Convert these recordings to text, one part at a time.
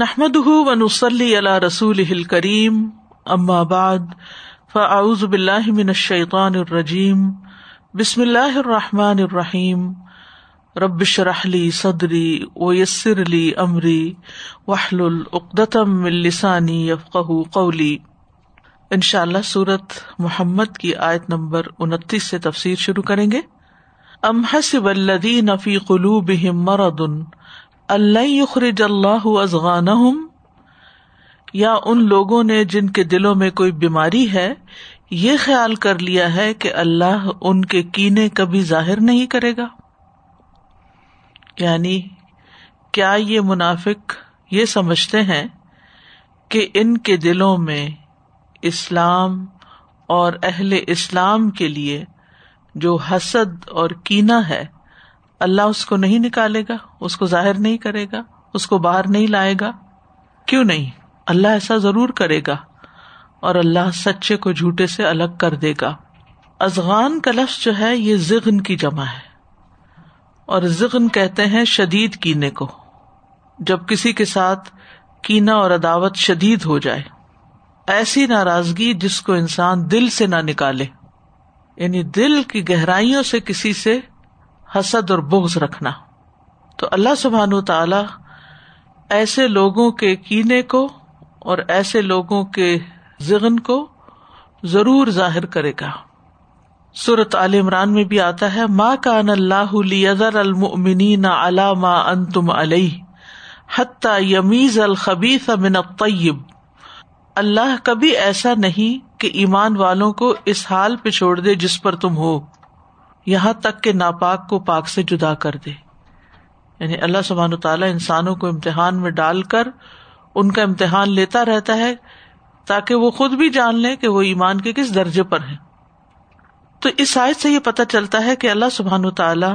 نحمد ونسلی علی رسول کریم اما بعد فاعوذ باللہ من الشیطان الرجیم بسم اللہ الرحمٰن الرحیم ربش رحلی صدری ویسر علی عمری وحل العقدم السانی یفق قولی ان شاء اللہ سورت محمد کی آیت نمبر انتیس سے تفسیر شروع کریں گے. ام حسب الذین فی قلوبہم مرض اللہ یخرج اللہ ازغان یا ان لوگوں نے جن کے دلوں میں کوئی بیماری ہے، یہ خیال کر لیا ہے کہ اللہ ان کے کینے کبھی ظاہر نہیں کرے گا۔ یعنی کیا یہ منافق یہ سمجھتے ہیں کہ ان کے دلوں میں اسلام اور اہل اسلام کے لیے جو حسد اور کینا ہے اللہ اس کو نہیں نکالے گا، اس کو ظاہر نہیں کرے گا، اس کو باہر نہیں لائے گا۔ کیوں نہیں؟ اللہ ایسا ضرور کرے گا اور اللہ سچے کو جھوٹے سے الگ کر دے گا۔ ازغان کا لفظ جو ہے، یہ ذغن کی جمع ہے۔ اور ذغن کہتے ہیں شدید کینے کو۔ جب کسی کے ساتھ کینا اور عداوت شدید ہو جائے، ایسی ناراضگی جس کو انسان دل سے نہ نکالے یعنی دل کی گہرائیوں سے کسی سے حسد اور بغض رکھنا۔ تو اللہ سبحان تعالی ایسے لوگوں کے کینے کو اور ایسے لوگوں کے ذہن کو ضرور ظاہر کرے گا۔ سورت عال عمران میں بھی آتا ہے ماں کا ان اللہ المنی علامہ ان تم علیہ حتیٰ یمیز الخبیث من الطیب۔ اللہ کبھی ایسا نہیں کہ ایمان والوں کو اس حال پہ چھوڑ دے جس پر تم ہو۔ یہاں تک کہ ناپاک کو پاک سے جدا کر دے۔ یعنی اللہ سبحان تعالیٰ انسانوں کو امتحان میں ڈال کر ان کا امتحان لیتا رہتا ہے تاکہ وہ خود بھی جان لے کہ وہ ایمان کے کس درجے پر ہے تو اس سائز سے یہ پتہ چلتا ہے کہ اللہ سبحان تعالیٰ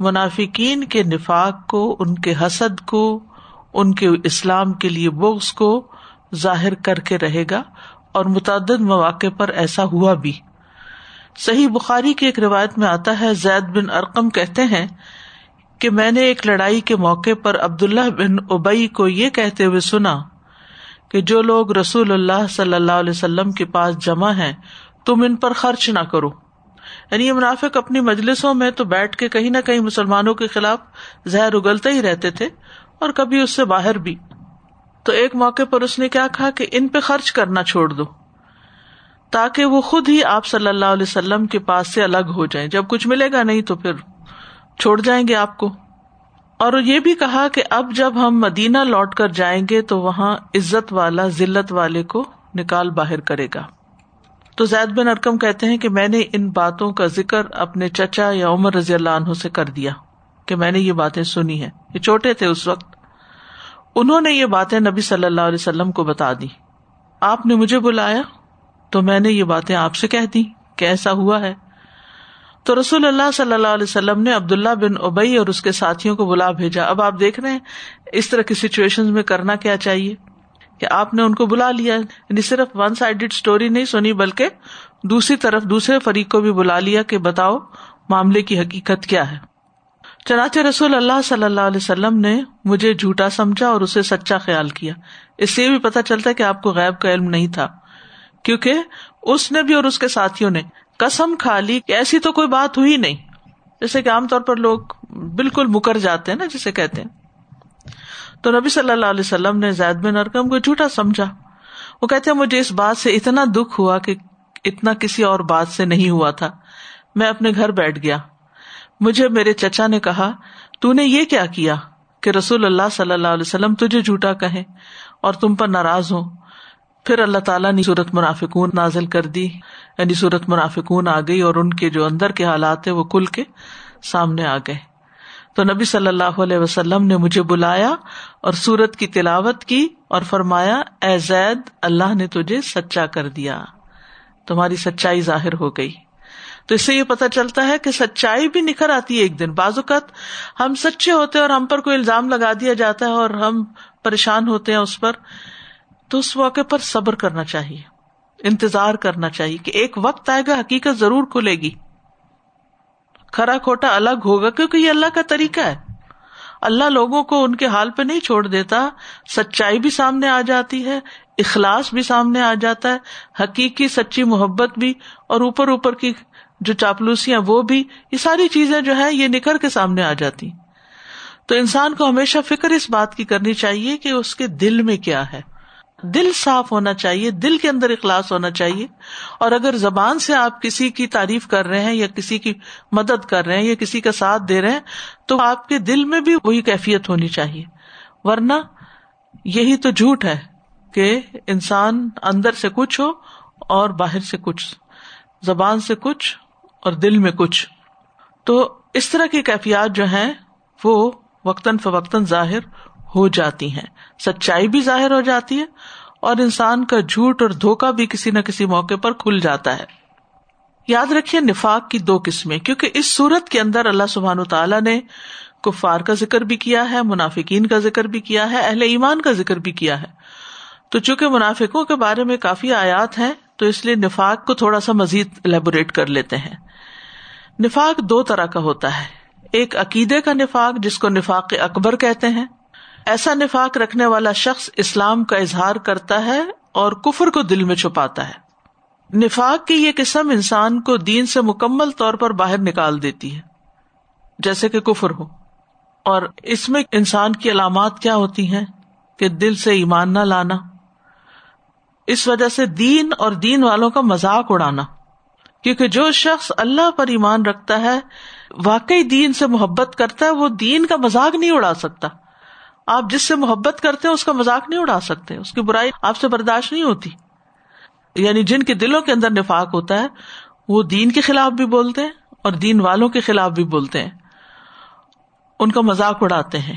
منافقین کے نفاق کو، ان کے حسد کو، ان کے اسلام کے لیے بغض کو ظاہر کر کے رہے گا اور متعدد مواقع پر ایسا ہوا بھی۔ صحیح بخاری کی ایک روایت میں آتا ہے، زید بن ارقم کہتے ہیں کہ میں نے ایک لڑائی کے موقع پر عبداللہ بن ابئی کو یہ کہتے ہوئے سنا کہ جو لوگ رسول اللہ صلی اللہ علیہ وسلم کے پاس جمع ہے تم ان پر خرچ نہ کرو۔ یعنی یہ منافق اپنی مجلسوں میں تو بیٹھ کے کہیں نہ کہیں مسلمانوں کے خلاف زہر اگلتے ہی رہتے تھے اور کبھی اس سے باہر بھی۔ تو ایک موقع پر اس نے کیا کہا کہ ان پہ خرچ کرنا چھوڑ دو۔ تاکہ وہ خود ہی آپ صلی اللہ علیہ وسلم کے پاس سے الگ ہو جائیں۔ جب کچھ ملے گا نہیں تو پھر چھوڑ جائیں گے آپ کو۔ اور یہ بھی کہا کہ اب جب ہم مدینہ لوٹ کر جائیں گے تو وہاں عزت والا، ذلت والے کو نکال باہر کرے گا۔ تو زید بن ارکم کہتے ہیں کہ میں نے ان باتوں کا ذکر اپنے چچا یا عمر رضی اللہ عنہ سے کر دیا کہ میں نے یہ باتیں سنی ہے یہ چھوٹے تھے اس وقت۔ انہوں نے یہ باتیں نبی صلی اللہ علیہ وسلم کو بتا دی۔ آپ نے مجھے بلایا تو میں نے یہ باتیں آپ سے کہہ دی کہ ایسا ہوا ہے۔ تو رسول اللہ صلی اللہ علیہ وسلم نے عبد اللہ بن ابئی اور اس کے ساتھیوں کو بلا بھیجا۔ اب آپ دیکھ رہے ہیں اس طرح کی سچویشن میں کرنا کیا چاہیے؟ کہ آپ نے ان کو بلا لیا۔ یعنی صرف ون سائڈیڈ اسٹوری نہیں سنی، بلکہ دوسری طرف دوسرے فریق کو بھی بلا لیا کہ بتاؤ معاملے کی حقیقت کیا ہے۔ چنانچہ رسول اللہ صلی اللہ علیہ وسلم نے مجھے جھوٹا سمجھا اور اسے سچا خیال کیا۔ اس سے بھی پتا چلتا کہ آپ کو غیب کا علم نہیں تھا۔ کیونکہ اس نے بھی اور اس کے ساتھیوں نے کسم کھا لی کہ ایسی تو کوئی بات ہوئی نہیں۔ جیسے کہ عام طور پر لوگ بالکل مکر جاتے ہیں نا، جسے کہتے ہیں۔ تو نبی صلی اللہ علیہ وسلم نے زید بن ارکم کو جھوٹا سمجھا۔ وہ کہتے ہیں، مجھے اس بات سے اتنا دکھ ہوا کہ اتنا کسی اور بات سے نہیں ہوا تھا۔ میں اپنے گھر بیٹھ گیا۔ مجھے میرے چچا نے کہا، تو نے یہ کیا کیا کہ رسول اللہ صلی اللہ علیہ وسلم تجھے جھوٹا کہے اور تم پر ناراض ہو پھر اللہ تعالیٰ نے صورت منافقون نازل کر دی یعنی صورت منافقون آ گئی اور ان کے جو اندر کے حالات وہ کل کے سامنے آ گئے۔ تو نبی صلی اللہ علیہ وسلم نے مجھے بلایا اور سورت کی تلاوت کی اور فرمایا، اے زید، اللہ نے تجھے سچا کر دیا۔ تمہاری سچائی ظاہر ہو گئی۔ تو اس سے یہ پتا چلتا ہے کہ سچائی بھی نکھر آتی ہے ایک دن۔ بعض اوقات ہم سچے ہوتے اور ہم پر کوئی الزام لگا دیا جاتا ہے اور ہم پریشان ہوتے ہیں اس پر۔ تو اس موقع پر صبر کرنا چاہیے، انتظار کرنا چاہیے کہ ایک وقت آئے گا، حقیقت ضرور کھلے گی۔ کھرا کھوٹا الگ ہوگا، کیونکہ یہ اللہ کا طریقہ ہے۔ اللہ لوگوں کو ان کے حال پہ نہیں چھوڑ دیتا، سچائی بھی سامنے آ جاتی ہے، اخلاص بھی سامنے آ جاتا ہے، حقیقی سچی محبت بھی، اور اوپر اوپر کی جو چاپلوسیاں وہ بھی، یہ ساری چیزیں جو ہے یہ نکھر کے سامنے آ جاتی۔ تو انسان کو ہمیشہ فکر اس بات کی کرنی چاہیے کہ اس کے دل میں کیا ہے۔ دل صاف ہونا چاہیے، دل کے اندر اخلاص ہونا چاہیے۔ اور اگر زبان سے آپ کسی کی تعریف کر رہے ہیں یا کسی کی مدد کر رہے ہیں یا کسی کا ساتھ دے رہے ہیں، تو آپ کے دل میں بھی وہی کیفیت ہونی چاہیے۔ ورنہ یہی تو جھوٹ ہے کہ انسان اندر سے کچھ ہو اور باہر سے کچھ، زبان سے کچھ اور دل میں کچھ۔ تو اس طرح کی کیفیات جو ہیں، وہ وقتاً فوقتاً ظاہر ہو جاتی ہیں۔ سچائی بھی ظاہر ہو جاتی ہے اور انسان کا جھوٹ اور دھوکا بھی کسی نہ کسی موقع پر کھل جاتا ہے۔ یاد رکھیے نفاق کی دو قسمیں، کیونکہ اس صورت کے اندر اللہ سبحان تعالیٰ نے کفار کا ذکر بھی کیا ہے، منافقین کا ذکر بھی کیا ہے، اہل ایمان کا ذکر بھی کیا ہے۔ تو چونکہ منافقوں کے بارے میں کافی آیات ہیں، تو اس لیے نفاق کو تھوڑا سا مزید الیبوریٹ کر لیتے ہیں۔ نفاق دو طرح کا ہوتا ہے۔ ایک عقیدے کا نفاق، جس کو نفاق اکبر کہتے ہیں ایسا نفاق رکھنے والا شخص اسلام کا اظہار کرتا ہے اور کفر کو دل میں چھپاتا ہے۔ نفاق کی یہ قسم انسان کو دین سے مکمل طور پر باہر نکال دیتی ہے، جیسے کہ کفر ہو۔ اور اس میں انسان کی علامات کیا ہوتی ہیں کہ دل سے ایمان نہ لانا، اس وجہ سے دین اور دین والوں کا مذاق اڑانا۔ کیونکہ جو شخص اللہ پر ایمان رکھتا ہے، واقعی دین سے محبت کرتا ہے، وہ دین کا مذاق نہیں اڑا سکتا۔ آپ جس سے محبت کرتے ہیں اس کا مذاق نہیں اڑا سکتے، اس کی برائی آپ سے برداشت نہیں ہوتی۔ یعنی جن کے دلوں کے اندر نفاق ہوتا ہے، وہ دین کے خلاف بھی بولتے ہیں اور دین والوں کے خلاف بھی بولتے ہیں۔ ان کا مذاق اڑاتے ہیں۔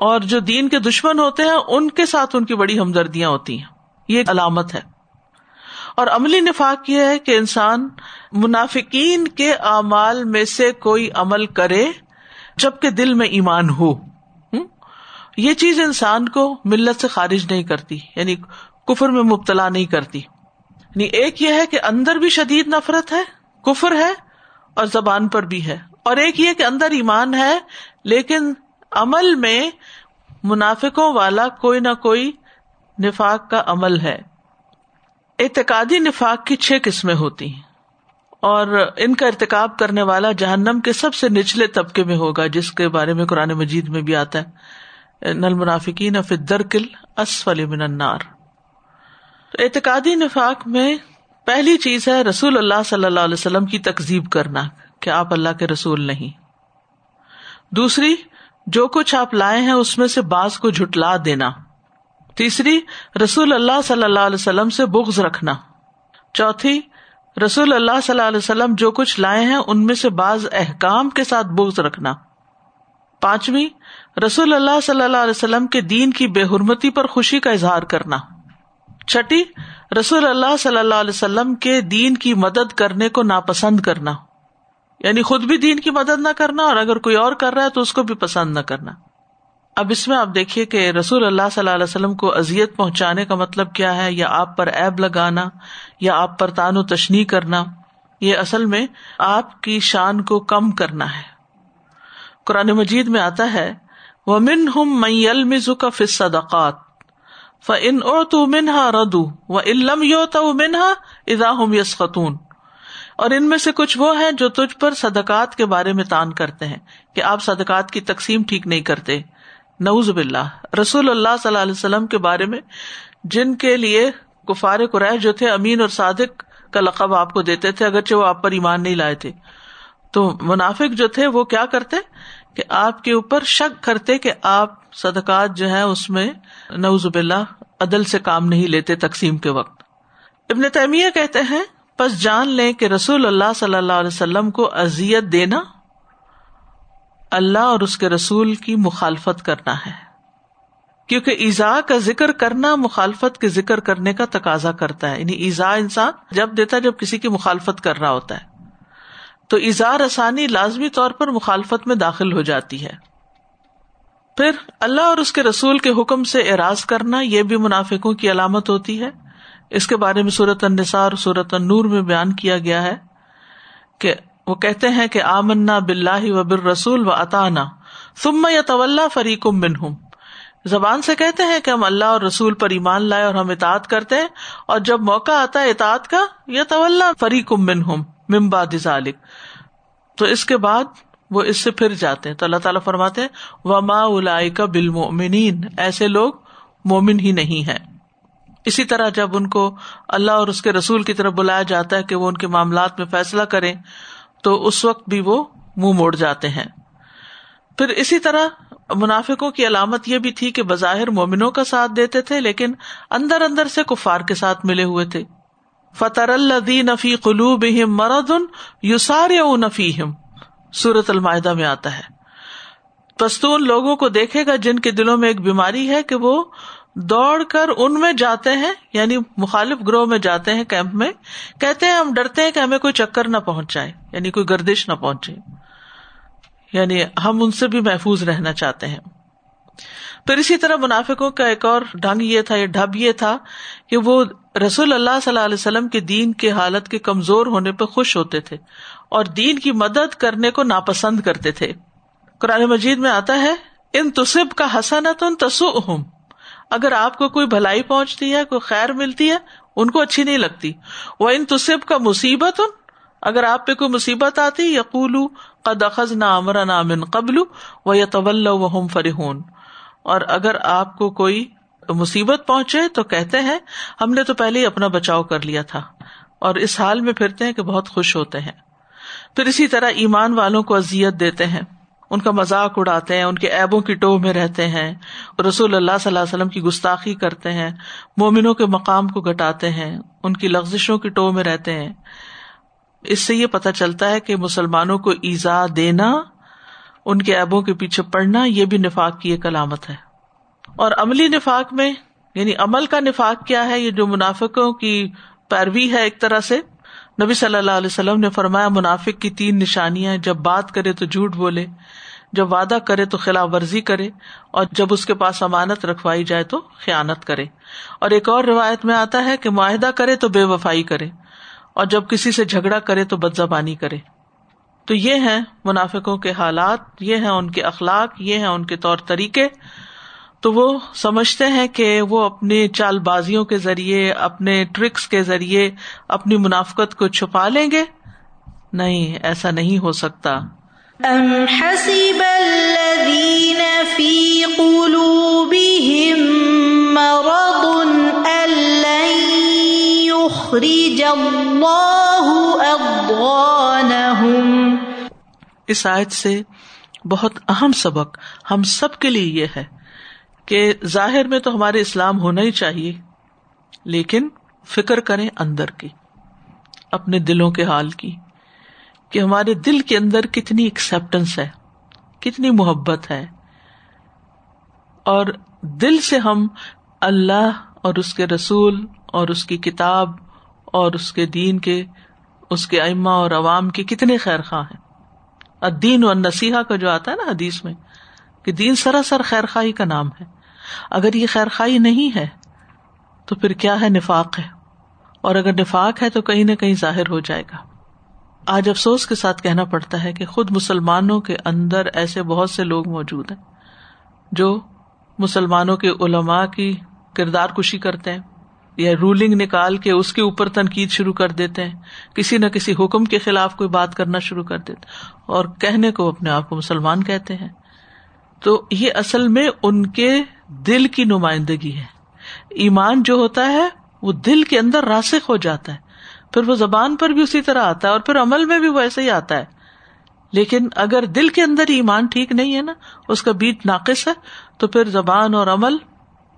اور جو دین کے دشمن ہوتے ہیں، ان کے ساتھ ان کی بڑی ہمدردیاں ہوتی ہیں۔ یہ علامت ہے۔ اور عملی نفاق یہ ہے کہ انسان منافقین کے اعمال میں سے کوئی عمل کرے جبکہ دل میں ایمان ہو۔ یہ چیز انسان کو ملت سے خارج نہیں کرتی یعنی کفر میں مبتلا نہیں کرتی۔ یعنی ایک یہ ہے کہ اندر بھی شدید نفرت ہے، کفر ہے اور زبان پر بھی ہے۔ اور ایک یہ کہ اندر ایمان ہے، لیکن عمل میں منافقوں والا کوئی نہ کوئی نفاق کا عمل ہے۔ اعتقادی نفاق کی چھ قسمیں ہوتی ہیں۔ اور ان کا ارتقاب کرنے والا جہنم کے سب سے نچلے طبقے میں ہوگا، جس کے بارے میں قرآن مجید میں بھی آتا ہے۔ نل منافقین درکل اسفل من النار۔ اعتقادی نفاق میں پہلی چیز ہے رسول اللہ صلی اللہ علیہ وسلم کی تکزیب کرنا کہ آپ اللہ کے رسول نہیں۔ دوسری، جو کچھ آپ لائے ہیں اس میں سے بعض کو جھٹلا دینا۔ تیسری، رسول اللہ صلی اللہ علیہ وسلم سے بغض رکھنا۔ چوتھی، رسول اللہ صلی اللہ علیہ وسلم جو کچھ لائے ہیں ان میں سے بعض احکام کے ساتھ بغض رکھنا۔ پانچویں رسول اللہ صلی اللہ علیہ وسلم کے دین کی بے حرمتی پر خوشی کا اظہار کرنا۔ چھٹی، رسول اللہ صلی اللہ علیہ وسلم کے دین کی مدد کرنے کو ناپسند کرنا۔ یعنی خود بھی دین کی مدد نہ کرنا اور اگر کوئی اور کر رہا ہے تو اس کو بھی پسند نہ کرنا۔ اب اس میں آپ دیکھیے کہ رسول اللہ صلی اللہ علیہ وسلم کو ازیت پہنچانے کا مطلب کیا ہے؟ یا آپ پر ایب لگانا، یا آپ پر تان و تشنی کرنا۔ یہ اصل میں آپ کی شان کو کم کرنا ہے۔ قرآن مجید میں آتا ہے وہ من ہم میل کا فصدقات ف ان او تو منہا ردو و علم یو تو منہا ادا ہم یس خطون اور ان میں سے کچھ وہ ہیں جو تجھ پر صدقات کے بارے میں تان کرتے ہیں کہ آپ صدقات کی تقسیم ٹھیک نہیں کرتے۔ نوز باللہ۔ رسول اللہ صلی اللہ علیہ وسلم کے بارے میں جن کے لیے کفار قریش جو تھے، امین اور صادق کا لقب آپ کو دیتے تھے، اگرچہ وہ آپ پر ایمان نہیں لائے تھے۔ تو منافق جو تھے وہ کیا کرتے کہ آپ کے اوپر شک کرتے کہ آپ صدقات جو ہے اس میں نوز باللہ عدل سے کام نہیں لیتے تقسیم کے وقت۔ ابن تیمیہ کہتے ہیں بس جان لیں کہ رسول اللہ صلی اللہ علیہ وسلم کو ازیت دینا اللہ اور اس کے رسول کی مخالفت کرنا ہے۔ کیونکہ ایزا کا ذکر کرنا مخالفت کے ذکر کرنے کا تقاضا کرتا ہے۔ یعنی ایزا انسان جب دیتا ہے، جب کسی کی مخالفت کر رہا ہوتا ہے۔ تو اظہار آسانی لازمی طور پر مخالفت میں داخل ہو جاتی ہے۔ پھر اللہ اور اس کے رسول کے حکم سے اعراض کرنا یہ بھی منافقوں کی علامت ہوتی ہے۔ اس کے بارے میں صورت النسار صورت النور میں بیان کیا گیا ہے کہ وہ کہتے ہیں کہ آمنا بلّہ و بر رسول و اطانا ثم یا طول فریق بن ہوں زبان سے کہتے ہیں کہ ہم اللہ اور رسول پر ایمان لائے اور ہم اطاعت کرتے ہیں اور جب موقع آتا ہے اطاعت کا یا طول فریق بن ہوں ممباد ذالک تو اس کے بعد وہ اس سے پھر جاتے ہیں۔ تو اللہ تعالیٰ فرماتے ہیں، وما الائی کا بالمؤمنین ایسے لوگ مومن ہی نہیں ہے اسی طرح جب ان کو اللہ اور اس کے رسول کی طرف بلایا جاتا ہے کہ وہ ان کے معاملات میں فیصلہ کرے تو اس وقت بھی وہ منہ مو موڑ جاتے ہیں۔ پھر اسی طرح منافقوں کی علامت یہ بھی تھی کہ بظاہر مومنوں کا ساتھ دیتے تھے، لیکن اندر اندر سے کفار کے ساتھ ملے ہوئے تھے۔ فطر الدی نفی قلوب مرد ان یوسار نفی سورت المائدہ میں آتا ہے۔ پستون لوگوں کو دیکھے گا جن کے دلوں میں ایک بیماری ہے کہ وہ دوڑ کر ان میں جاتے ہیں یعنی مخالف گروہ میں جاتے ہیں کیمپ میں، کہتے ہیں ہم ڈرتے ہیں کہ ہمیں کوئی چکر نہ پہنچ جائے یعنی کوئی گردش نہ پہنچے۔ یعنی ہم ان سے بھی محفوظ رہنا چاہتے ہیں۔ پھر اسی طرح منافقوں کا ایک اور ڈھنگ یہ تھا یہ ڈھب یہ تھا کہ وہ رسول اللہ صلی اللہ علیہ وسلم کے دین کے حالت کے کمزور ہونے پہ خوش ہوتے تھے اور دین کی مدد کرنے کو ناپسند کرتے تھے۔ قرآن مجید میں آتا ہے، ان تصب کا حسنت ان تسو اگر آپ کو کوئی بھلائی پہنچتی ہے، کوئی خیر ملتی ہے، ان کو اچھی نہیں لگتی۔ وہ ان تصب کا مصیبت ان اگر آپ پہ کوئی مصیبت آتی، یقولو قد اخذ نہ امر نہ قبل و یا طول و فرحون۔ اور اگر آپ کو کوئی مصیبت پہنچے تو کہتے ہیں، ہم نے تو پہلے ہی اپنا بچاؤ کر لیا تھا۔ اور اس حال میں پھرتے ہیں کہ بہت خوش ہوتے ہیں۔ پھر اسی طرح ایمان والوں کو ازیت دیتے ہیں۔ ان کا مذاق اڑاتے ہیں، ان کے ایبوں کی ٹو میں رہتے ہیں۔ رسول اللہ صلی اللہ علیہ وسلم کی گستاخی کرتے ہیں۔ مومنوں کے مقام کو گٹاتے ہیں، ان کی لغزشوں کی ٹو میں رہتے ہیں۔ اس سے یہ پتا چلتا ہے کہ مسلمانوں کو ایزا دینا ان کے ایبوں کے پیچھے پڑنا یہ بھی نفاق کی ایک علامت ہے۔ اور عملی نفاق میں یعنی عمل کا نفاق کیا ہے، یہ جو منافقوں کی پیروی ہے ایک طرح سے، نبی صلی اللہ علیہ وسلم نے فرمایا منافق کی تین نشانیاں جب بات کرے تو جھوٹ بولے، جب وعدہ کرے تو خلاف ورزی کرے، اور جب اس کے پاس امانت رکھوائی جائے تو خیانت کرے۔ اور ایک اور روایت میں آتا ہے کہ معاہدہ کرے تو بے وفائی کرے، اور جب کسی سے جھگڑا کرے تو بد زبانی کرے۔ تو یہ ہیں منافقوں کے حالات، یہ ہیں ان کے اخلاق، یہ ہیں ان کے طور طریقے۔ تو وہ سمجھتے ہیں کہ وہ اپنی چال بازیوں کے ذریعے، اپنے ٹرکس کے ذریعے اپنی منافقت کو چھپا لیں گے۔ نہیں، ایسا نہیں ہو سکتا۔ اس آیت سے بہت اہم سبق ہم سب کے لیے یہ ہے کہ ظاہر میں تو ہمارے اسلام ہونا ہی چاہیے، لیکن فکر کریں اندر کی، اپنے دلوں کے حال کی، کہ ہمارے دل کے اندر کتنی ایکسپٹینس ہے، کتنی محبت ہے۔ اور دل سے ہم اللہ اور اس کے رسول اور اس کی کتاب اور اس کے دین کے، اس کے ائمہ اور عوام کے کتنے خیر خواہ ہیں۔ دین و نصیحا کا جو آتا ہے نا حدیث میں، کہ دین سراسر خیر خواہی کا نام ہے۔ اگر یہ خیر خائی نہیں ہے، تو پھر کیا ہے نفاق ہے؟ اور اگر نفاق ہے تو کہیں نہ کہیں ظاہر ہو جائے گا۔ آج افسوس کے ساتھ کہنا پڑتا ہے کہ خود مسلمانوں کے اندر ایسے بہت سے لوگ موجود ہیں جو مسلمانوں کے علماء کی کردار کشی کرتے ہیں۔ یا رولنگ نکال کے اس کے اوپر تنقید شروع کر دیتے ہیں۔ کسی نہ کسی حکم کے خلاف کوئی بات کرنا شروع کر دیتے اور کہنے کو اپنے آپ کو مسلمان کہتے ہیں۔ تو یہ اصل میں ان کے دل کی نمائندگی ہے۔ ایمان جو ہوتا ہے، وہ دل کے اندر راسک ہو جاتا ہے۔ پھر وہ زبان پر بھی اسی طرح آتا ہے اور پھر عمل میں بھی ویسے ہی آتا ہے۔ لیکن اگر دل کے اندر ایمان ٹھیک نہیں ہے نا، اس کا بیٹ ناقص ہے، تو پھر زبان اور عمل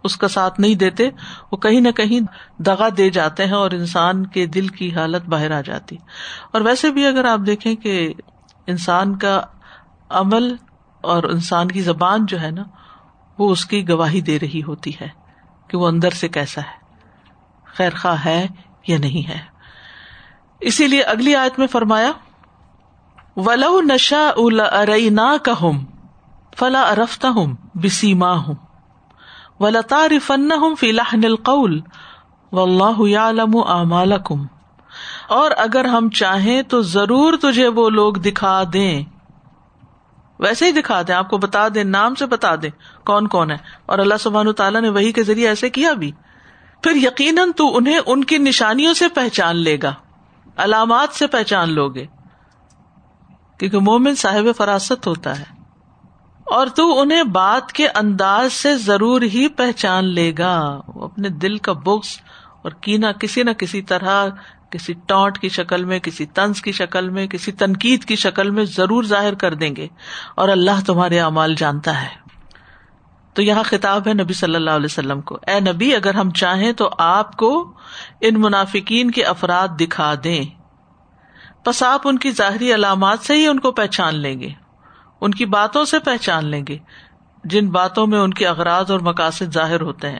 اس کا ساتھ نہیں دیتے، وہ کہیں نہ کہیں دگا دے جاتے ہیں اور انسان کے دل کی حالت باہر آ جاتی۔ اور ویسے بھی اگر آپ دیکھیں کہ انسان کا عمل اور انسان کی زبان جو ہے نا، وہ اس کی گواہی دے رہی ہوتی ہے کہ وہ اندر سے کیسا ہے۔ خیر خواہ ہے یا نہیں ہے۔ اسی لیے اگلی آیت میں فرمایا، ولو نشا ارئی نا کہم فلا ارفتا ہوں بسیما ہوں ولطار فن ہوں فی الحن القول و اللہ عالم اعمالکم۔ اور اگر ہم چاہیں تو ضرور تجھے وہ لوگ دکھا دیں۔ ویسے ہی دکھا دیں، آپ کو بتا دیں، نام سے بتا دیں کون کون ہے۔ اور اللہ سبحان تعالیٰ نے وہی کے ذریعے ایسے کیا بھی۔ پھر یقیناً تو انہیں ان کی نشانیوں سے پہچان لے گا، علامات سے پہچان لو گے۔ کیونکہ مومن صاحب فراست ہوتا ہے۔ اور تو انہیں بات کے انداز سے ضرور ہی پہچان لے گا۔ وہ اپنے دل کا بکس اور کینا کسی نہ کسی طرح، کسی ٹانٹ کی شکل میں، کسی طنز کی شکل میں، کسی تنقید کی شکل میں ضرور ظاہر کر دیں گے۔ اور اللہ تمہارے اعمال جانتا ہے۔ تو یہاں خطاب ہے نبی صلی اللہ علیہ وسلم کو۔ اے نبی، اگر ہم چاہیں تو آپ کو ان منافقین کے افراد دکھا دیں۔ بس آپ ان کی ظاہری علامات سے ہی ان کو پہچان لیں گے۔ ان کی باتوں سے پہچان لیں گے، جن باتوں میں ان کے اغراض اور مقاصد ظاہر ہوتے ہیں۔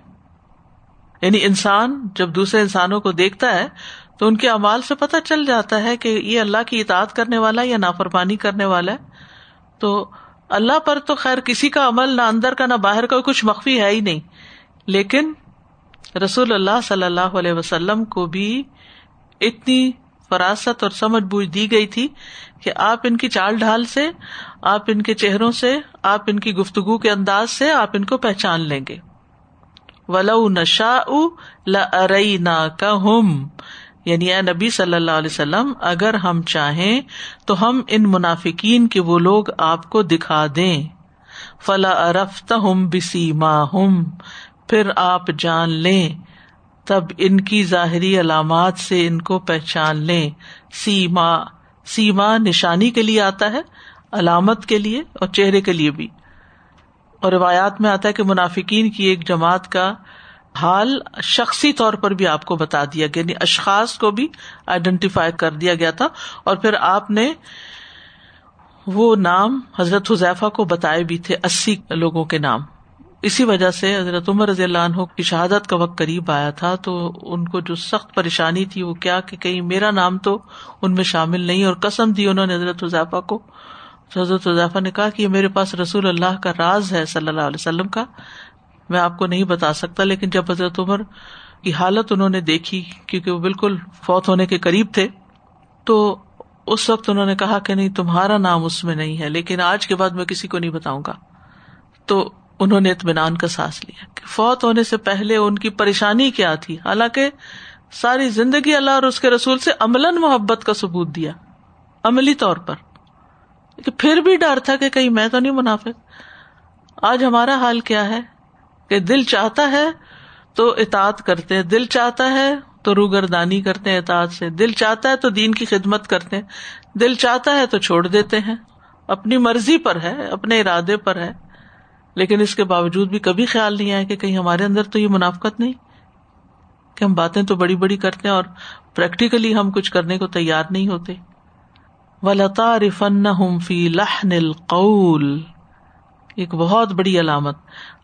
یعنی انسان جب دوسرے انسانوں کو دیکھتا ہے، تو ان کے امال سے پتہ چل جاتا ہے کہ یہ اللہ کی اطاعت کرنے والا یا نافرمانی کرنے والا ہے۔ تو اللہ پر تو خیر کسی کا عمل نہ اندر کا نہ باہر کا کچھ مخفی ہے ہی نہیں۔ لیکن رسول اللہ صلی اللہ علیہ وسلم کو بھی اتنی فراست اور سمجھ بوجھ دی گئی تھی کہ آپ ان کی چال ڈھال سے، آپ ان کے چہروں سے، آپ ان کی گفتگو کے انداز سے آپ ان کو پہچان لیں گے۔ ولو نشا لئی نا ہم یعنی اے نبی صلی اللہ علیہ وسلم، اگر ہم چاہیں تو ہم ان منافقین کے وہ لوگ آپ کو دکھا دیں۔ فلا ارفت ہم بسی ہم پھر آپ جان لیں، تب ان کی ظاہری علامات سے ان کو پہچان لیں۔ سیما سیما نشانی کے لیے آتا ہے، علامت کے لیے اور چہرے کے لیے بھی۔ اور روایات میں آتا ہے کہ منافقین کی ایک جماعت کا حال شخصی طور پر بھی آپ کو بتا دیا گیا یعنی اشخاص کو بھی آئیڈینٹیفائی کر دیا گیا تھا۔ اور پھر آپ نے وہ نام حضرت حذیفہ کو بتائے بھی تھے، اسی لوگوں کے نام۔ اسی وجہ سے حضرت عمر رضی اللہ عنہ کی شہادت کا وقت قریب آیا تھا، تو ان کو جو سخت پریشانی تھی، وہ کیا کہ کہیں میرا نام تو ان میں شامل نہیں اور قسم دی انہوں نے حضرت حضیفہ کو۔ حضرت حضیفہ نے کہا کہ یہ میرے پاس رسول اللہ کا راز ہے صلی اللہ علیہ وسلم کا۔ میں آپ کو نہیں بتا سکتا، لیکن جب حضرت عمر کی حالت انہوں نے دیکھی، کیونکہ وہ بالکل فوت ہونے کے قریب تھے، تو اس وقت انہوں نے کہا کہ نہیں، تمہارا نام اس میں نہیں ہے، لیکن آج کے بعد میں کسی کو نہیں بتاؤں گا۔ تو انہوں نے اطمینان کا سانس لیا کہ فوت ہونے سے پہلے ان کی پریشانی کیا تھی؟ حالانکہ ساری زندگی اللہ اور اس کے رسول سے عمل محبت کا ثبوت دیا، عملی طور پر۔ پھر بھی ڈر تھا کہ کہیں میں تو نہیں منافع آج ہمارا حال کیا ہے؟ کہ دل چاہتا ہے تو اطاعت کرتے، دل چاہتا ہے تو روگردانی کرتے ہیں اطاعت سے۔ دل چاہتا ہے تو دین کی خدمت کرتے۔ ہیں دل چاہتا ہے تو چھوڑ دیتے ہیں۔ اپنی مرضی پر ہے، اپنے ارادے پر ہے۔ لیکن اس کے باوجود بھی کبھی خیال نہیں آیا کہ کہیں ہمارے اندر تو یہ منافقت نہیں، کہ ہم باتیں تو بڑی بڑی کرتے ہیں اور پریکٹیکلی ہم کچھ کرنے کو تیار نہیں ہوتے۔ ولتا رفن فی لہن القول۔ ایک بہت بڑی علامت۔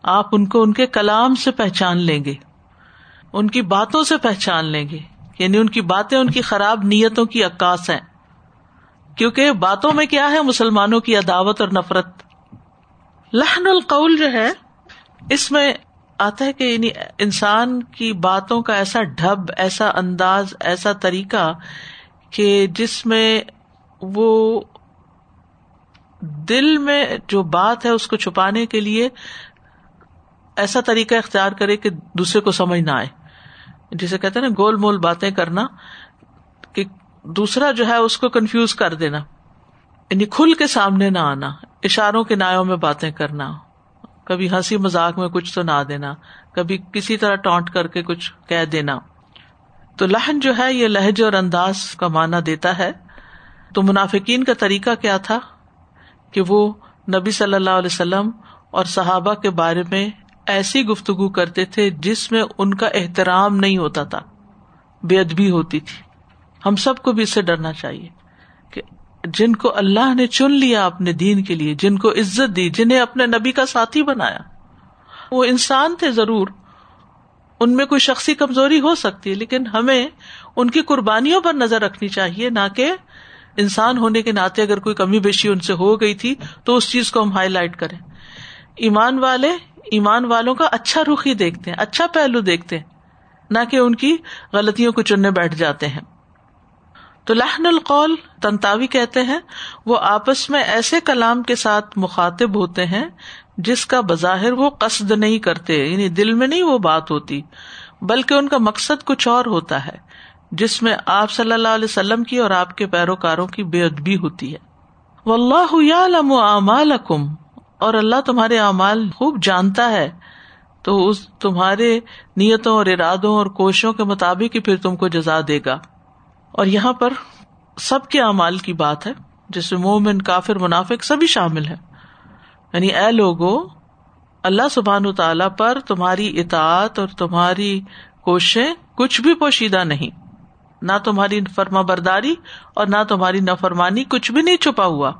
آپ ان کو ان کے کلام سے پہچان لیں گے۔ ان کی باتوں سے پہچان لیں گے۔ یعنی ان کی باتیں ان کی خراب نیتوں کی عکاس ہیں۔ کیونکہ باتوں میں کیا ہے؟ مسلمانوں کی عداوت اور نفرت۔ لہن القول جو ہے، اس میں آتا ہے کہ یعنی انسان کی باتوں کا ایسا ڈھب، ایسا انداز، ایسا طریقہ کہ جس میں وہ دل میں جو بات ہے اس کو چھپانے کے لیے ایسا طریقہ اختیار کرے کہ دوسرے کو سمجھ نہ آئے۔ جسے کہتے نا، گول مول باتیں کرنا کہ دوسرا جو ہے اس کو کنفیوز کر دینا۔ یعنی کھل کے سامنے نہ آنا، اشاروں کے نایوں میں باتیں کرنا، کبھی ہنسی مزاق میں کچھ تو نہ دینا، کبھی کسی طرح ٹونٹ کر کے کچھ کہہ دینا۔ تو لہن جو ہے، یہ لہجے اور انداز کا معنی دیتا ہے۔ تو منافقین کا طریقہ کیا تھا؟ کہ وہ نبی صلی اللہ علیہ وسلم اور صحابہ کے بارے میں ایسی گفتگو کرتے تھے جس میں ان کا احترام نہیں ہوتا تھا، بے ادبی ہوتی تھی۔ ہم سب کو بھی اس سے ڈرنا چاہیے۔ جن کو اللہ نے چن لیا اپنے دین کے لیے، جن کو عزت دی، جنہیں اپنے نبی کا ساتھی بنایا۔ وہ انسان تھے ضرور۔ ان میں کوئی شخصی کمزوری ہو سکتی ہے، لیکن ہمیں ان کی قربانیوں پر نظر رکھنی چاہیے، نہ کہ انسان ہونے کے ناطے اگر کوئی کمی بیشی ان سے ہو گئی تھی تو اس چیز کو ہم ہائی لائٹ کریں۔ ایمان والے، ایمان والوں کا اچھا رخ ہی دیکھتے ہیں اچھا پہلو دیکھتے ہیں، نہ کہ ان کی غلطیوں کو چننے بیٹھ جاتے ہیں۔ تو لہن القول تنتاوی کہتے ہیں، وہ آپس میں ایسے کلام کے ساتھ مخاطب ہوتے ہیں جس کا بظاہر وہ قصد نہیں کرتے یعنی دل میں نہیں وہ بات ہوتی، بلکہ ان کا مقصد کچھ اور ہوتا ہے، جس میں آپ صلی اللہ علیہ وسلم کی اور آپ کے پیروکاروں کی بے ادبی ہوتی ہے۔ و اللہ اور اللہ تمہارے اعمال خوب جانتا ہے، تو اس تمہارے نیتوں اور ارادوں اور کوششوں کے مطابق ہی پھر تم کو جزا دے گا۔ اور یہاں پر سب کے اعمال کی بات ہے، جس میں مومن، کافر، منافق سبھی شامل ہے یعنی اے لوگو، اللہ سبحان تعالی پر تمہاری اطاعت اور تمہاری کوششیں کچھ بھی پوشیدہ نہیں۔ نہ تمہاری فرما برداری اور نہ تمہاری نفرمانی کچھ بھی نہیں چھپا ہوا۔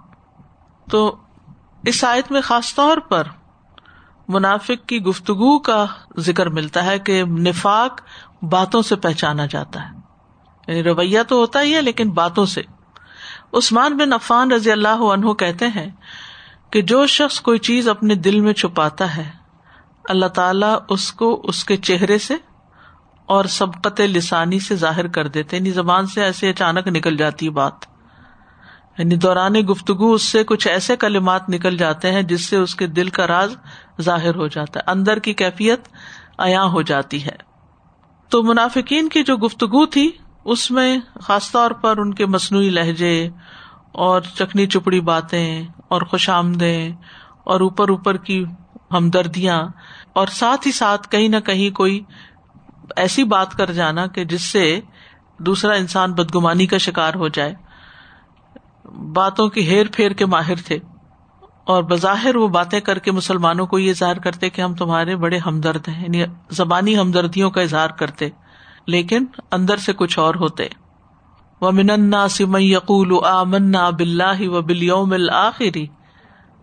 تو اس آیت میں خاص طور پر منافق کی گفتگو کا ذکر ملتا ہے کہ نفاق باتوں سے پہچانا جاتا ہے۔ یعنی رویہ تو ہوتا ہی ہے لیکن باتوں سے۔ عثمان بن عفان رضی اللہ عنہ کہتے ہیں کہ جو شخص کوئی چیز اپنے دل میں چھپاتا ہے، اللہ تعالی اس کو اس کے چہرے سے اور سبقت لسانی سے ظاہر کر دیتے یعنی زبان سے ایسے اچانک نکل جاتی بات۔ یعنی دوران گفتگو اس سے کچھ ایسے کلمات نکل جاتے ہیں جس سے اس کے دل کا راز ظاہر ہو جاتا ہے۔ اندر کی کیفیت ایا ہو جاتی ہے۔ تو منافقین کی جو گفتگو تھی اس میں خاص طور پر ان کے مصنوعی لہجے اور چکنی چپڑی باتیں اور خوش آمدیں اور اوپر اوپر کی ہمدردیاں اور ساتھ ہی ساتھ کہیں نہ کہیں کوئی ایسی بات کر جانا کہ جس سے دوسرا انسان بدگمانی کا شکار ہو جائے۔ باتوں کی ہیر پھیر کے ماہر تھے اور بظاہر وہ باتیں کر کے مسلمانوں کو یہ اظہار کرتے کہ ہم تمہارے بڑے ہمدرد ہیں یعنی زبانی ہمدردیوں کا اظہار کرتے۔ لیکن اندر سے کچھ اور ہوتے۔ و مننا سم یقول آ منا بلّہ و بلیوم الآخری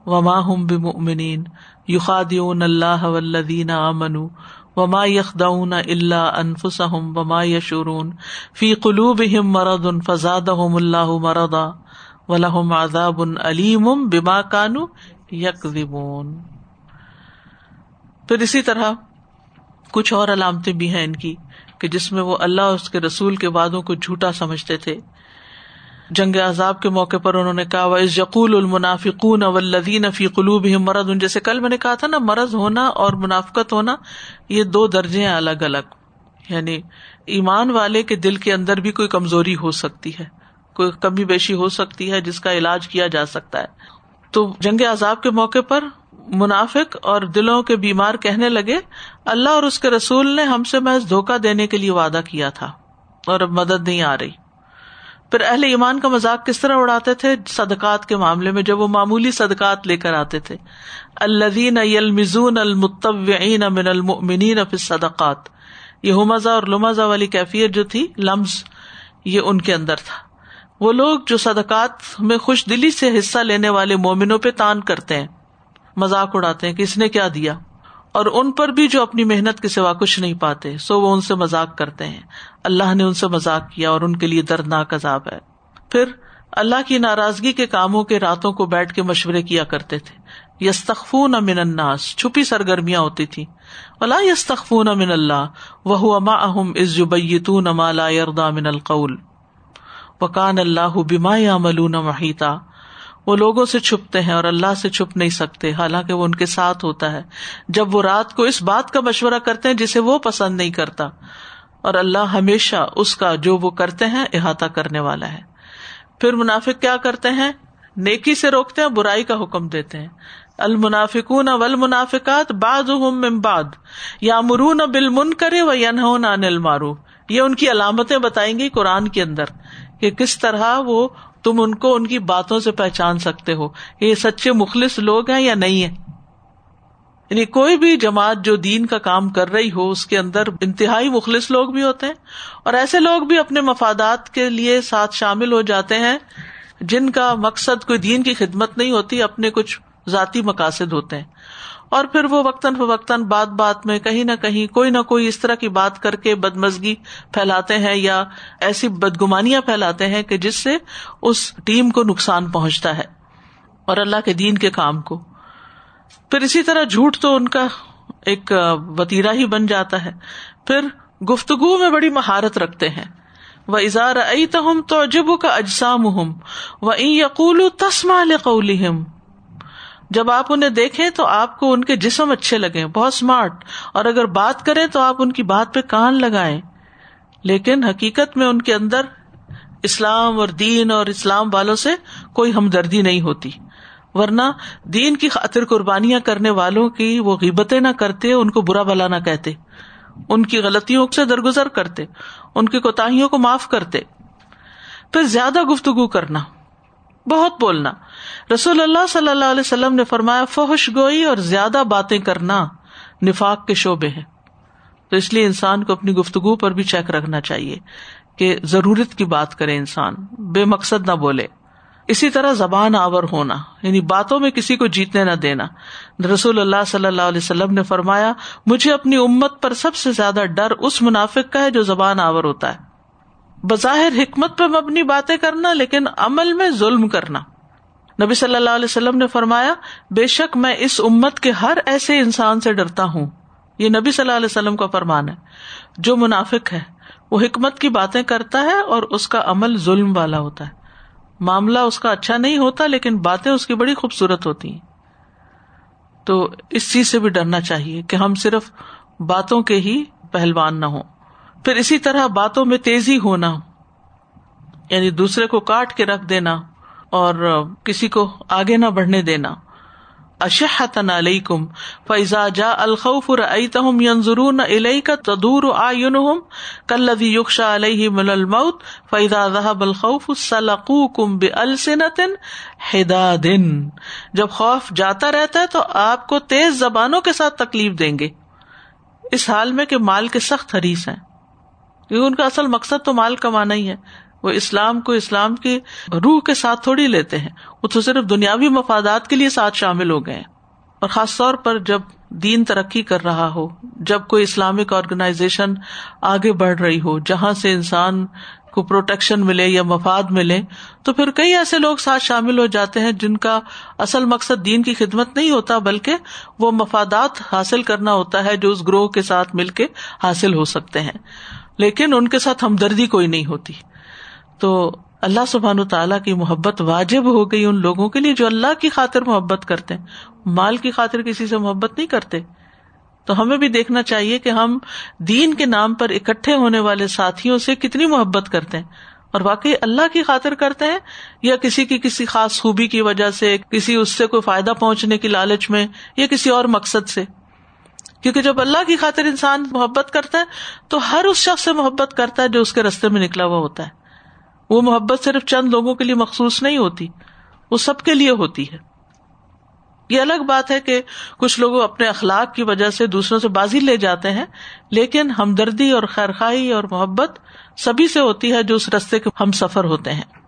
و ماہم بمؤمنین یخادعون اللہ والذین آمنوا وما یخدعون الا انفسهم وما یشعرون فی قلوبهم مرض فزادهم اللہ مرضا ولہم عذاب علیم بما کانوا یکذبون پھر اسی طرح کچھ اور علامتیں بھی ہیں ان کی۔ کہ جس میں وہ اللہ اور اس کے رسول کے وعدوں کو جھوٹا سمجھتے تھے۔ جنگ عذاب کے موقع پر انہوں نے کہا وز یقول المنافقون ولدین فی قلوب مرض جیسے کل میں نے کہا تھا نا، مرض ہونا اور منافقت ہونا، یہ دو درجے ہیں الگ الگ۔ یعنی ایمان والے کے دل کے اندر بھی کوئی کمزوری ہو سکتی ہے، کوئی کمی بیشی ہو سکتی ہے، جس کا علاج کیا جا سکتا ہے۔ تو جنگ عذاب کے موقع پر منافق اور دلوں کے بیمار کہنے لگے، اللہ اور اس کے رسول نے ہم سے محض دھوکا دینے کے لیے وعدہ کیا تھا، اور اب مدد نہیں آ رہی۔ پھر اہل ایمان کا مذاق کس طرح اڑاتے تھے؟ صدقات کے معاملے میں جب وہ معمولی صدقات لے کر آتے تھے۔ الدین المزون المتوین من المؤمنین فی صدقات یہ ہمزا اور لمزا والی کیفیت جو تھی، لمز، یہ ان کے اندر تھا۔ وہ لوگ جو صدقات میں خوش دلی سے حصہ لینے والے مومنوں پہ تان کرتے ہیں۔ مذاق اڑاتے ہیں کہ اس نے کیا دیا۔ اور ان پر بھی جو اپنی محنت کے سوا کچھ نہیں پاتے، سو وہ ان سے مذاق کرتے ہیں۔ اللہ نے ان سے مذاق کیا اور ان کے لیے دردناک عذاب ہے۔ پھر اللہ کی ناراضگی کے کاموں کے راتوں کو بیٹھ کے مشورے کیا کرتے تھے۔ یستخفون امن اناس چھپی سرگرمیاں ہوتی تھی ولا یستخفون امن اللہ وہ اما اہم از جبیتون ما لا یردا من القول۔ وکان اللہ بما یعملون محیطا۔ وہ لوگوں سے چھپتے ہیں اور اللہ سے چھپ نہیں سکتے، حالانکہ وہ ان کے ساتھ ہوتا ہے۔ جب وہ رات کو اس بات کا مشورہ کرتے ہیں جسے وہ پسند نہیں کرتا۔ اور اللہ ہمیشہ اس کا جو وہ کرتے ہیں احاطہ کرنے والا ہے۔ پھر منافق کیا کرتے ہیں؟ نیکی سے روکتے ہیں برائی کا حکم دیتے ہیں۔ المنافکون منافقات بعض باد یا مرون بل من کرے عن المعروف۔ یہ ان کی علامتیں بتائیں گی قرآن کے اندر کہ کس طرح وہ تم ان کو ان کی باتوں سے پہچان سکتے ہو۔ یہ سچے مخلص لوگ ہیں یا نہیں ہے یعنی کوئی بھی جماعت جو دین کا کام کر رہی ہو، اس کے اندر انتہائی مخلص لوگ بھی ہوتے ہیں اور ایسے لوگ بھی اپنے مفادات کے لیے ساتھ شامل ہو جاتے ہیں جن کا مقصد کوئی دین کی خدمت نہیں ہوتی، اپنے کچھ ذاتی مقاصد ہوتے ہیں۔ اور پھر وہ وقتاً فوقتاً بات بات میں کہیں نہ کہیں کوئی نہ کوئی اس طرح کی بات کر کے بدمزگی پھیلاتے ہیں یا ایسی بدگمانیاں پھیلاتے ہیں کہ جس سے اس ٹیم کو نقصان پہنچتا ہے اور اللہ کے دین کے کام کو۔ پھر اسی طرح جھوٹ تو ان کا ایک وتیرا ہی بن جاتا ہے۔ پھر گفتگو میں بڑی مہارت رکھتے ہیں۔ و اظہار ائی تہم تو جب کا اجسام ہم و یقول تسما قولہم جب آپ انہیں دیکھیں تو آپ کو ان کے جسم اچھے لگے بہت اسمارٹ اور اگر بات کریں تو آپ ان کی بات پہ کان لگائیں۔ لیکن حقیقت میں ان کے اندر اسلام اور دین اور اسلام والوں سے کوئی ہمدردی نہیں ہوتی۔ ورنہ دین کی خاطر قربانیاں کرنے والوں کی وہ غیبتیں نہ کرتے، ان کو برا بلا نہ کہتے۔ ان کی غلطیوں سے درگزر کرتے، ان کی کوتاہیوں کو معاف کرتے۔ پھر زیادہ گفتگو کرنا۔ بہت بولنا۔ رسول اللہ صلی اللہ علیہ وسلم نے فرمایا، فحش گوئی اور زیادہ باتیں کرنا نفاق کے شعبے ہیں۔ تو اس لیے انسان کو اپنی گفتگو پر بھی چیک رکھنا چاہیے کہ ضرورت کی بات کرے انسان، بے مقصد نہ بولے۔ اسی طرح زبان آور ہونا یعنی باتوں میں کسی کو جیتنے نہ دینا۔ رسول اللہ صلی اللہ علیہ وسلم نے فرمایا، مجھے اپنی امت پر سب سے زیادہ ڈر اس منافق کا ہے جو زبان آور ہوتا ہے۔ بظاہر حکمت پہ مبنی باتیں کرنا لیکن عمل میں ظلم کرنا۔ نبی صلی اللہ علیہ وسلم نے فرمایا، بے شک میں اس امت کے ہر ایسے انسان سے ڈرتا ہوں۔ یہ نبی صلی اللہ علیہ وسلم کا فرمان ہے۔ جو منافق ہے، وہ حکمت کی باتیں کرتا ہے اور اس کا عمل ظلم والا ہوتا ہے۔ معاملہ اس کا اچھا نہیں ہوتا، لیکن باتیں اس کی بڑی خوبصورت ہوتی ہیں۔ تو اس چیز سے بھی ڈرنا چاہیے کہ ہم صرف باتوں کے ہی پہلوان نہ ہوں۔ پھر اسی طرح باتوں میں تیزی ہونا یعنی دوسرے کو کاٹ کے رکھ دینا اور کسی کو آگے نہ بڑھنے دینا۔ اشحتن علیکم فیضا جا الخوف رأیتہم ینظرون الیک تدور آئینہم کالذی یخشا علیہ من الموت فیضا ذہب الخوف سلقوکم بألسنت حداد۔ جب خوف جاتا رہتا ہے تو آپ کو تیز زبانوں کے ساتھ تکلیف دیں گے۔ اس حال میں کہ مال کے سخت حریص ہیں۔ کیونکہ ان کا اصل مقصد تو مال کمانا ہی ہے۔ وہ اسلام کو اسلام کی روح کے ساتھ تھوڑی لیتے ہیں۔ وہ تو صرف دنیاوی مفادات کے لیے ساتھ شامل ہو گئے ہیں۔ اور خاص طور پر جب دین ترقی کر رہا ہو، جب کوئی اسلامک آرگنائزیشن آگے بڑھ رہی ہو، جہاں سے انسان کو پروٹیکشن ملے یا مفاد ملے، تو پھر کئی ایسے لوگ ساتھ شامل ہو جاتے ہیں جن کا اصل مقصد دین کی خدمت نہیں ہوتا، بلکہ وہ مفادات حاصل کرنا ہوتا ہے جو اس گروہ کے ساتھ مل کے حاصل ہو سکتے ہیں۔ لیکن ان کے ساتھ ہمدردی کوئی نہیں ہوتی۔ تو اللہ سبحان تعالیٰ کی محبت واجب ہو گئی ان لوگوں کے لیے جو اللہ کی خاطر محبت کرتے ہیں۔ مال کی خاطر کسی سے محبت نہیں کرتے۔ تو ہمیں بھی دیکھنا چاہیے کہ ہم دین کے نام پر اکٹھے ہونے والے ساتھیوں سے کتنی محبت کرتے ہیں۔ اور واقعی اللہ کی خاطر کرتے ہیں یا کسی کی کسی خاص خوبی کی وجہ سے، کسی اس سے کوئی فائدہ پہنچنے کی لالچ میں، یا کسی اور مقصد سے۔ کیونکہ جب اللہ کی خاطر انسان محبت کرتا ہے، تو ہر اس شخص سے محبت کرتا ہے جو اس کے رستے میں نکلا ہوا ہوتا ہے۔ وہ محبت صرف چند لوگوں کے لیے مخصوص نہیں ہوتی، وہ سب کے لیے ہوتی ہے۔ یہ الگ بات ہے کہ کچھ لوگ اپنے اخلاق کی وجہ سے دوسروں سے بازی لے جاتے ہیں، لیکن ہمدردی اور خیر خائی اور محبت سبھی سے ہوتی ہے جو اس رستے کے ہم سفر ہوتے ہیں۔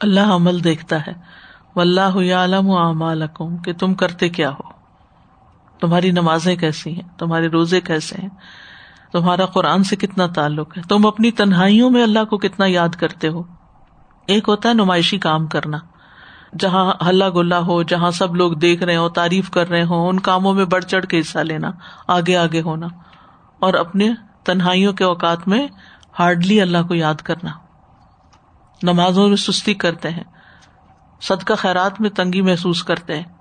اللہ عمل دیکھتا ہے۔ و اللہ عالم و کہ تم کرتے کیا ہو؟ تمہاری نمازیں کیسی ہیں؟ تمہارے روزے کیسے ہیں؟ تمہارا قرآن سے کتنا تعلق ہے؟ تم اپنی تنہائیوں میں اللہ کو کتنا یاد کرتے ہو؟ ایک ہوتا ہے نمائشی کام کرنا۔ جہاں ہلا گلا ہو، جہاں سب لوگ دیکھ رہے ہو تعریف کر رہے ہوں، ان کاموں میں بڑھ چڑھ کے حصہ لینا، آگے آگے ہونا۔ اور اپنے تنہائیوں کے اوقات میں ہارڈلی اللہ کو یاد کرنا۔ نمازوں میں سستی کرتے ہیں، صدقہ خیرات میں تنگی محسوس کرتے ہیں۔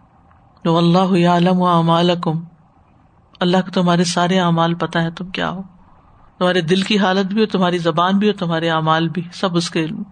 جو اللہ عالم و امالکم اللہ کو تمہارے سارے اعمال پتہ ہے تم کیا ہو۔ تمہارے دل کی حالت بھی ہو، تمہاری زبان بھی ہو، تمہارے اعمال بھی، سب اس کے علم